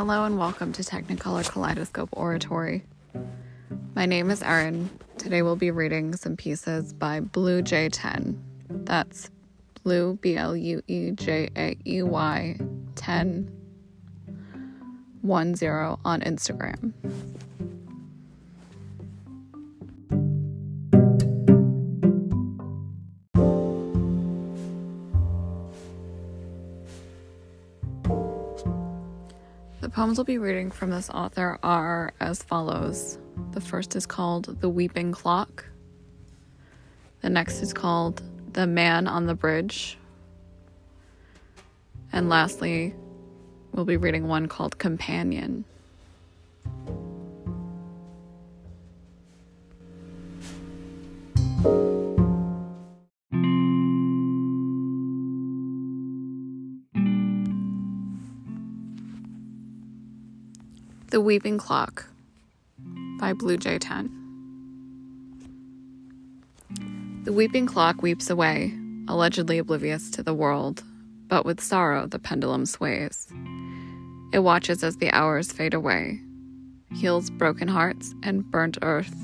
Hello and welcome to Technicolor Kaleidoscope Oratory. My name is Erin. Today we'll be reading some pieces by BlueJaey10. That's Blue B L U E J A E Y 10 1 0 on Instagram. The poems we'll be reading from this author are as follows. The first is called The Weeping Clock. The next is called The Man on the Bridge. And lastly, we'll be reading one called Companion. The Weeping Clock by BlueJaey10. The weeping clock weeps away, allegedly oblivious to the world, but with sorrow the pendulum sways. It watches as the hours fade away, heals broken hearts and burnt earth,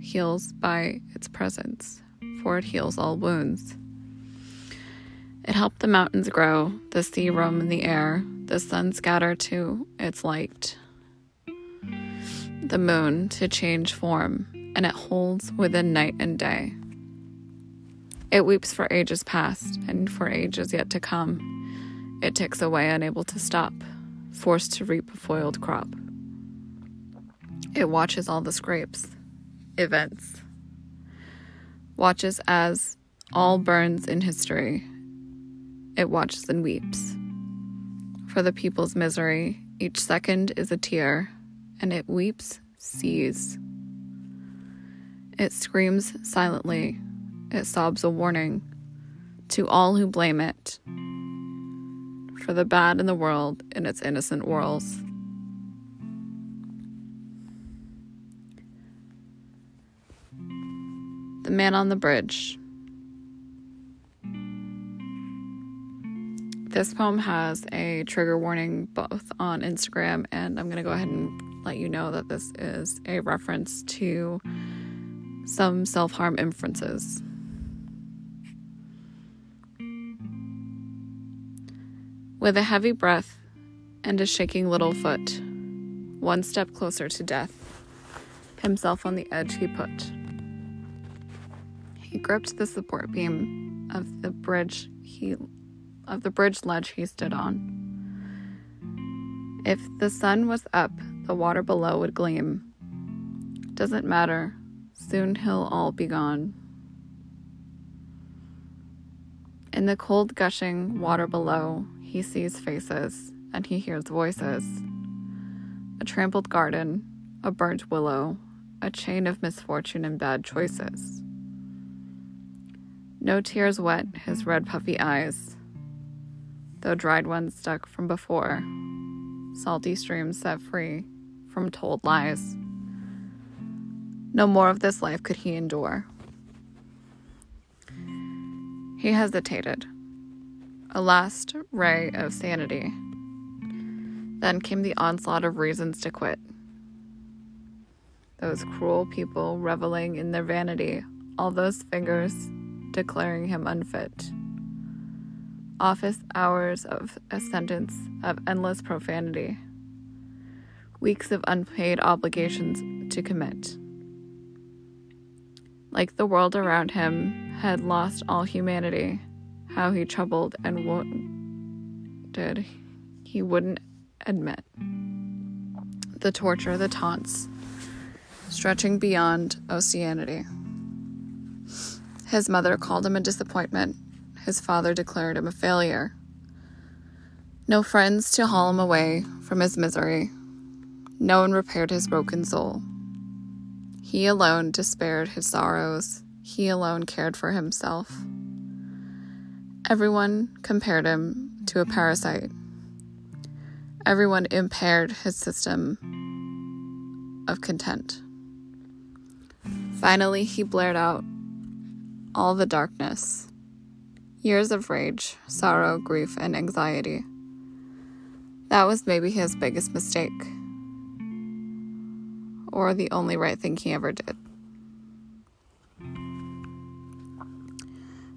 heals by its presence, for it heals all wounds. It helped the mountains grow, the sea roam in the air, the sun scatter to its light, the moon to change form, and it holds within night and day. It weeps for ages past and for ages yet to come. It ticks away, unable to stop, forced to reap a foiled crop. It watches all the scrapes, events, watches as all burns in history. It watches and weeps. For the people's misery, each second is a tear, and it weeps, sees. It screams silently, it sobs a warning to all who blame it for the bad in the world in its innocent whirls. The Man on the Bridge. This poem has a trigger warning both on Instagram, and I'm going to go ahead and let you know that this is a reference to some self harm inferences. With a heavy breath and a shaking little foot, one step closer to death, himself on the edge he put. He gripped the support beam of the bridge he of the bridge ledge he stood on. If the sun was up, the water below would gleam. Doesn't matter, soon he'll all be gone. In the cold, gushing water below, he sees faces and he hears voices. A trampled garden, a burnt willow, a chain of misfortune and bad choices. No tears wet his red puffy eyes, though dried ones stuck from before, salty streams set free from told lies. No more of this life could he endure. He hesitated a last ray of sanity. Then came the onslaught of reasons to quit. Those cruel people reveling in their vanity, all those fingers declaring him unfit. Office hours of a sentence of endless profanity. Weeks of unpaid obligations to commit. Like the world around him had lost all humanity how he troubled and wounded he wouldn't admit. The torture, the taunts, stretching beyond oceanity. His mother called him a disappointment. His father declared him a failure. No friends to haul him away from his misery. No one repaired his broken soul. He alone despaired his sorrows. He alone cared for himself. Everyone compared him to a parasite. Everyone impaired his system of content. Finally, he blared out all the darkness, years of rage, sorrow, grief, and anxiety. That was maybe his biggest mistake, or the only right thing he ever did.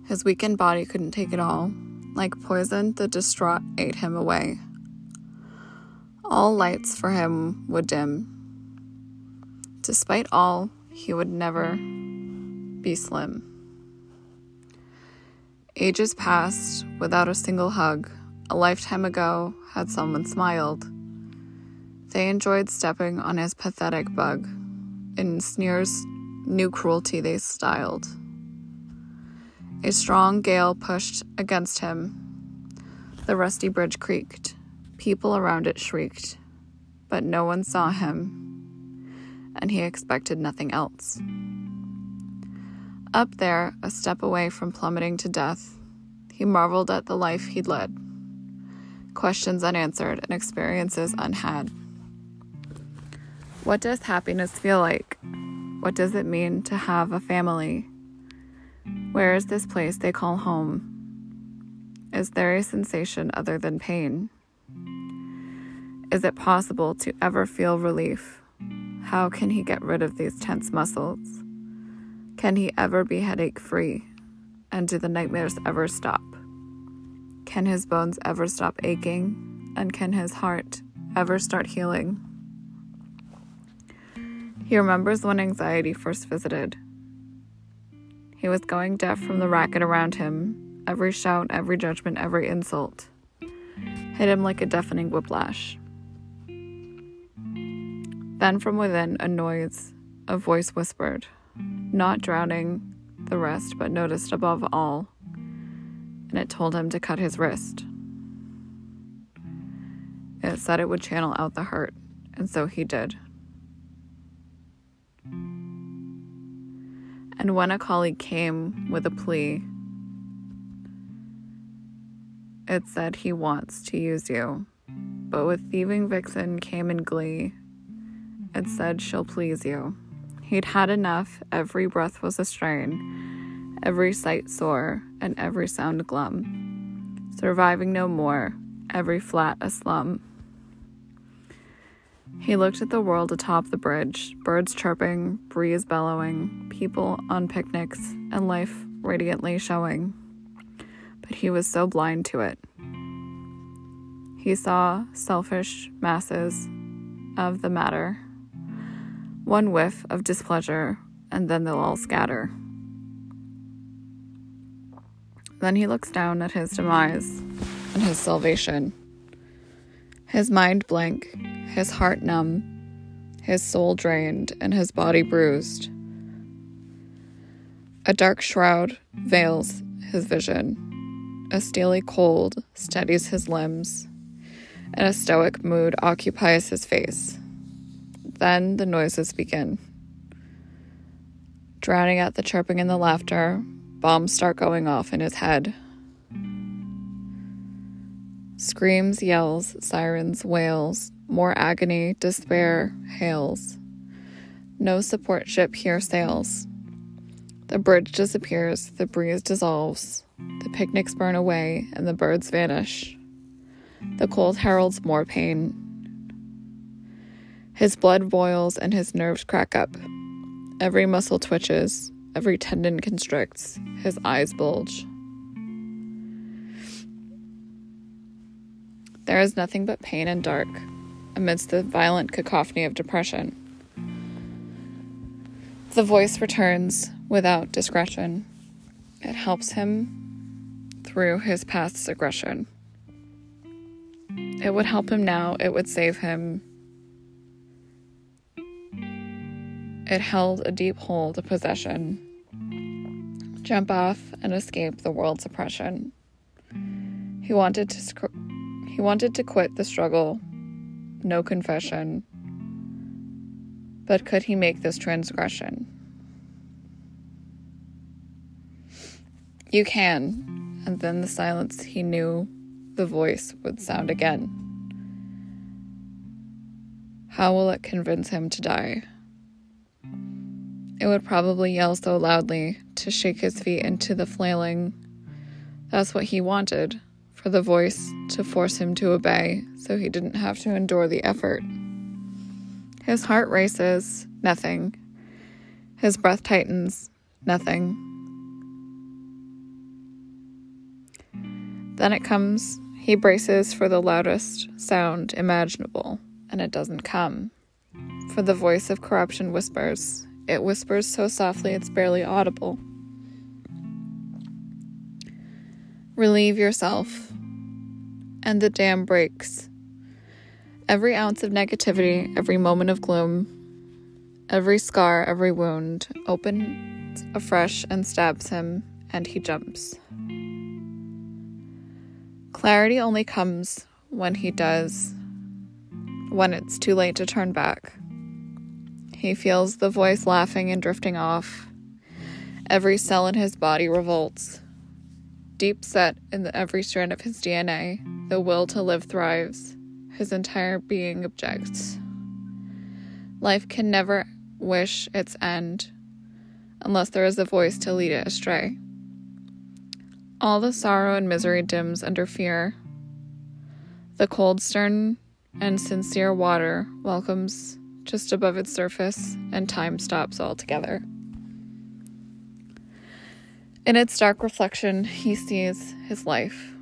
His weakened body couldn't take it all. Like poison, the distraught ate him away. All lights for him would dim. Despite all, he would never be slim. Ages passed without a single hug. A lifetime ago, had someone smiled. They enjoyed stepping on his pathetic bug. In sneers, new cruelty they styled. A strong gale pushed against him. The rusty bridge creaked. People around it shrieked. But no one saw him, and he expected nothing else. Up there, a step away from plummeting to death, he marveled at the life he'd led. Questions unanswered and experiences unhad. What does happiness feel like? What does it mean to have a family? Where is this place they call home? Is there a sensation other than pain? Is it possible to ever feel relief? How can he get rid of these tense muscles? Can he ever be headache free? And do the nightmares ever stop? Can his bones ever stop aching? And can his heart ever start healing? He remembers when anxiety first visited. He was going deaf from the racket around him. Every shout, every judgment, every insult hit him like a deafening whiplash. Then from within, a noise, a voice whispered, not drowning the rest, but noticed above all, and it told him to cut his wrist. It said it would channel out the hurt, and so he did. And when a colleague came with a plea, it said he wants to use you. But with thieving vixen came in glee, it said she'll please you. He'd had enough, every breath was a strain, every sight sore, and every sound glum. Surviving no more, every flat a slum. He looked at the world atop the bridge, birds chirping, breeze bellowing, people on picnics, and life radiantly showing. But he was so blind to it. He saw selfish masses of the matter, one whiff of displeasure, and then they'll all scatter. Then he looks down at his demise and his salvation. His mind blank, his heart numb, his soul drained, and his body bruised. A dark shroud veils his vision. A steely cold steadies his limbs, and a stoic mood occupies his face. Then the noises begin. Drowning out the chirping and the laughter, bombs start going off in his head. Screams, yells, sirens, wails, more agony, despair, hails. No support ship here sails. The bridge disappears, the breeze dissolves, the picnics burn away, and the birds vanish. The cold heralds more pain. His blood boils and his nerves crack up. Every muscle twitches, every tendon constricts, his eyes bulge. There is nothing but pain and dark amidst the violent cacophony of depression. The voice returns without discretion. It helps him through his past aggression. It would help him now, it would save him. It held a deep hold of possession. Jump off and escape the world's oppression. He wanted to sc- he wanted to quit the struggle, no confession. But could he make this transgression? You can. And then the silence he knew the voice would sound again. How will it convince him to die? It would probably yell so loudly to shake his feet into the flailing. That's what he wanted for the voice to force him to obey so he didn't have to endure the effort. His heart races, nothing. His breath tightens, nothing. Then it comes, he braces for the loudest sound imaginable, and it doesn't come. For the voice of corruption whispers, it whispers so softly it's barely audible. Relieve yourself, and the dam breaks. Every ounce of negativity, every moment of gloom, every scar, every wound opens afresh and stabs him, and he jumps. Clarity only comes when he does, when it's too late to turn back. He feels the voice laughing and drifting off. Every cell in his body revolts deep set in every strand of his DNA, the will to live thrives. His entire being objects. Life can never wish its end unless there is a voice to lead it astray. All the sorrow and misery dims under fear. The cold, stern, and sincere water welcomes just above its surface, and time stops altogether. In its dark reflection, he sees his life.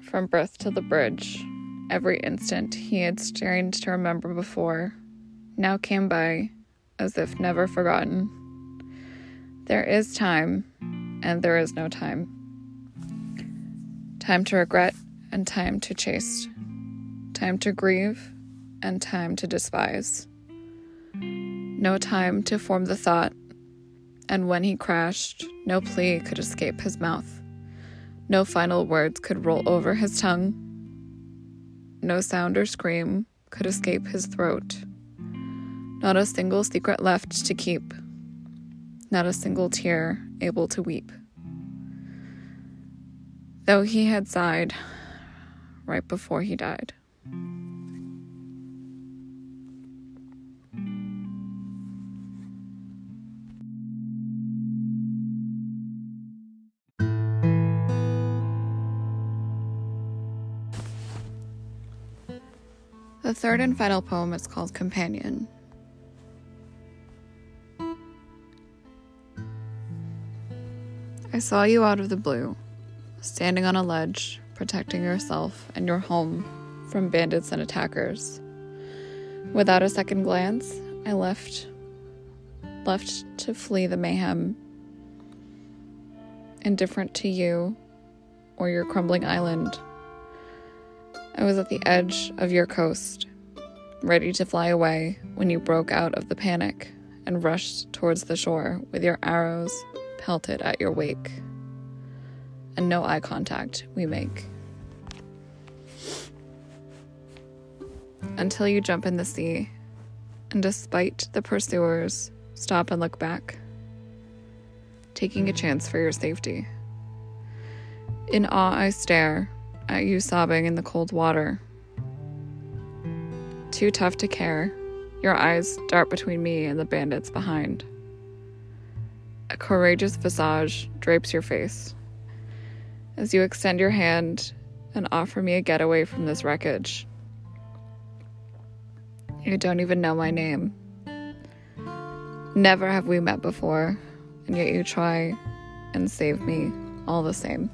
From birth to the bridge, every instant he had strained to remember before now came by as if never forgotten. There is time, and there is no time. Time to regret and time to chase. Time to grieve and time to despise. No time to form the thought and when he crashed, no plea could escape his mouth. No final words could roll over his tongue. No sound or scream could escape his throat. Not a single secret left to keep. Not a single tear able to weep. Though he had sighed right before he died. The third and final poem is called Companion. I saw you out of the blue, standing on a ledge, protecting yourself and your home from bandits and attackers. Without a second glance, I left left to flee the mayhem, indifferent to you or your crumbling island I was at the edge of your coast, ready to fly away when you broke out of the panic and rushed towards the shore with your arrows pelted at your wake. And no eye contact we make. Until you jump in the sea, and despite the pursuers, stop and look back, taking a chance for your safety. In awe, I stare at you sobbing in the cold water. Too tough to care, your eyes dart between me and the bandits behind. A courageous visage drapes your face as you extend your hand and offer me a getaway from this wreckage. You don't even know my name. Never have we met before, and yet you try and save me all the same.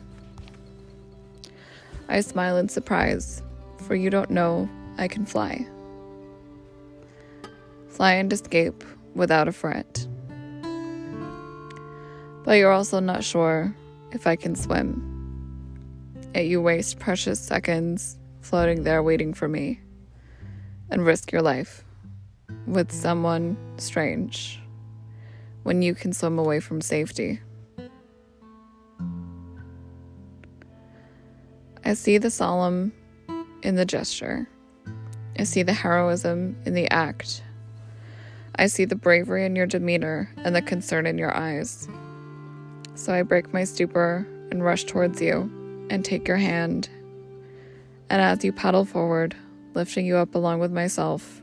I smile in surprise, for you don't know I can fly. Fly and escape without a fret. But you're also not sure if I can swim. Yet you waste precious seconds floating there waiting for me and risk your life with someone strange when you can swim away from safety. I see the solemn in the gesture. I see the heroism in the act. I see the bravery in your demeanor and the concern in your eyes. So I break my stupor and rush towards you and take your hand. And as you paddle forward, lifting you up along with myself,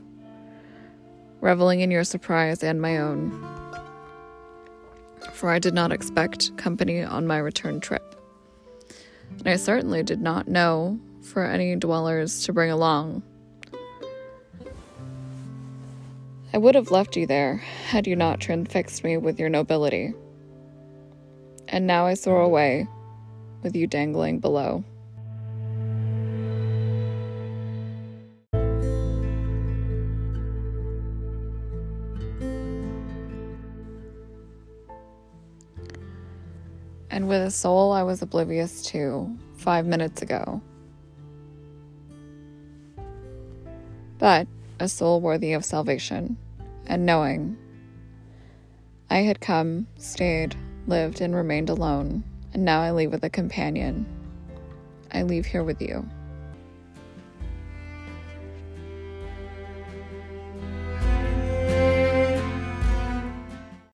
reveling in your surprise and my own. For I did not expect company on my return trip. I certainly did not know for any dwellers to bring along. I would have left you there had you not transfixed me with your nobility. And now I soar away, with you dangling below. And with a soul I was oblivious to five minutes ago. But a soul worthy of salvation, and knowing I had come, stayed, lived, and remained alone, and now I leave with a companion. I leave here with you.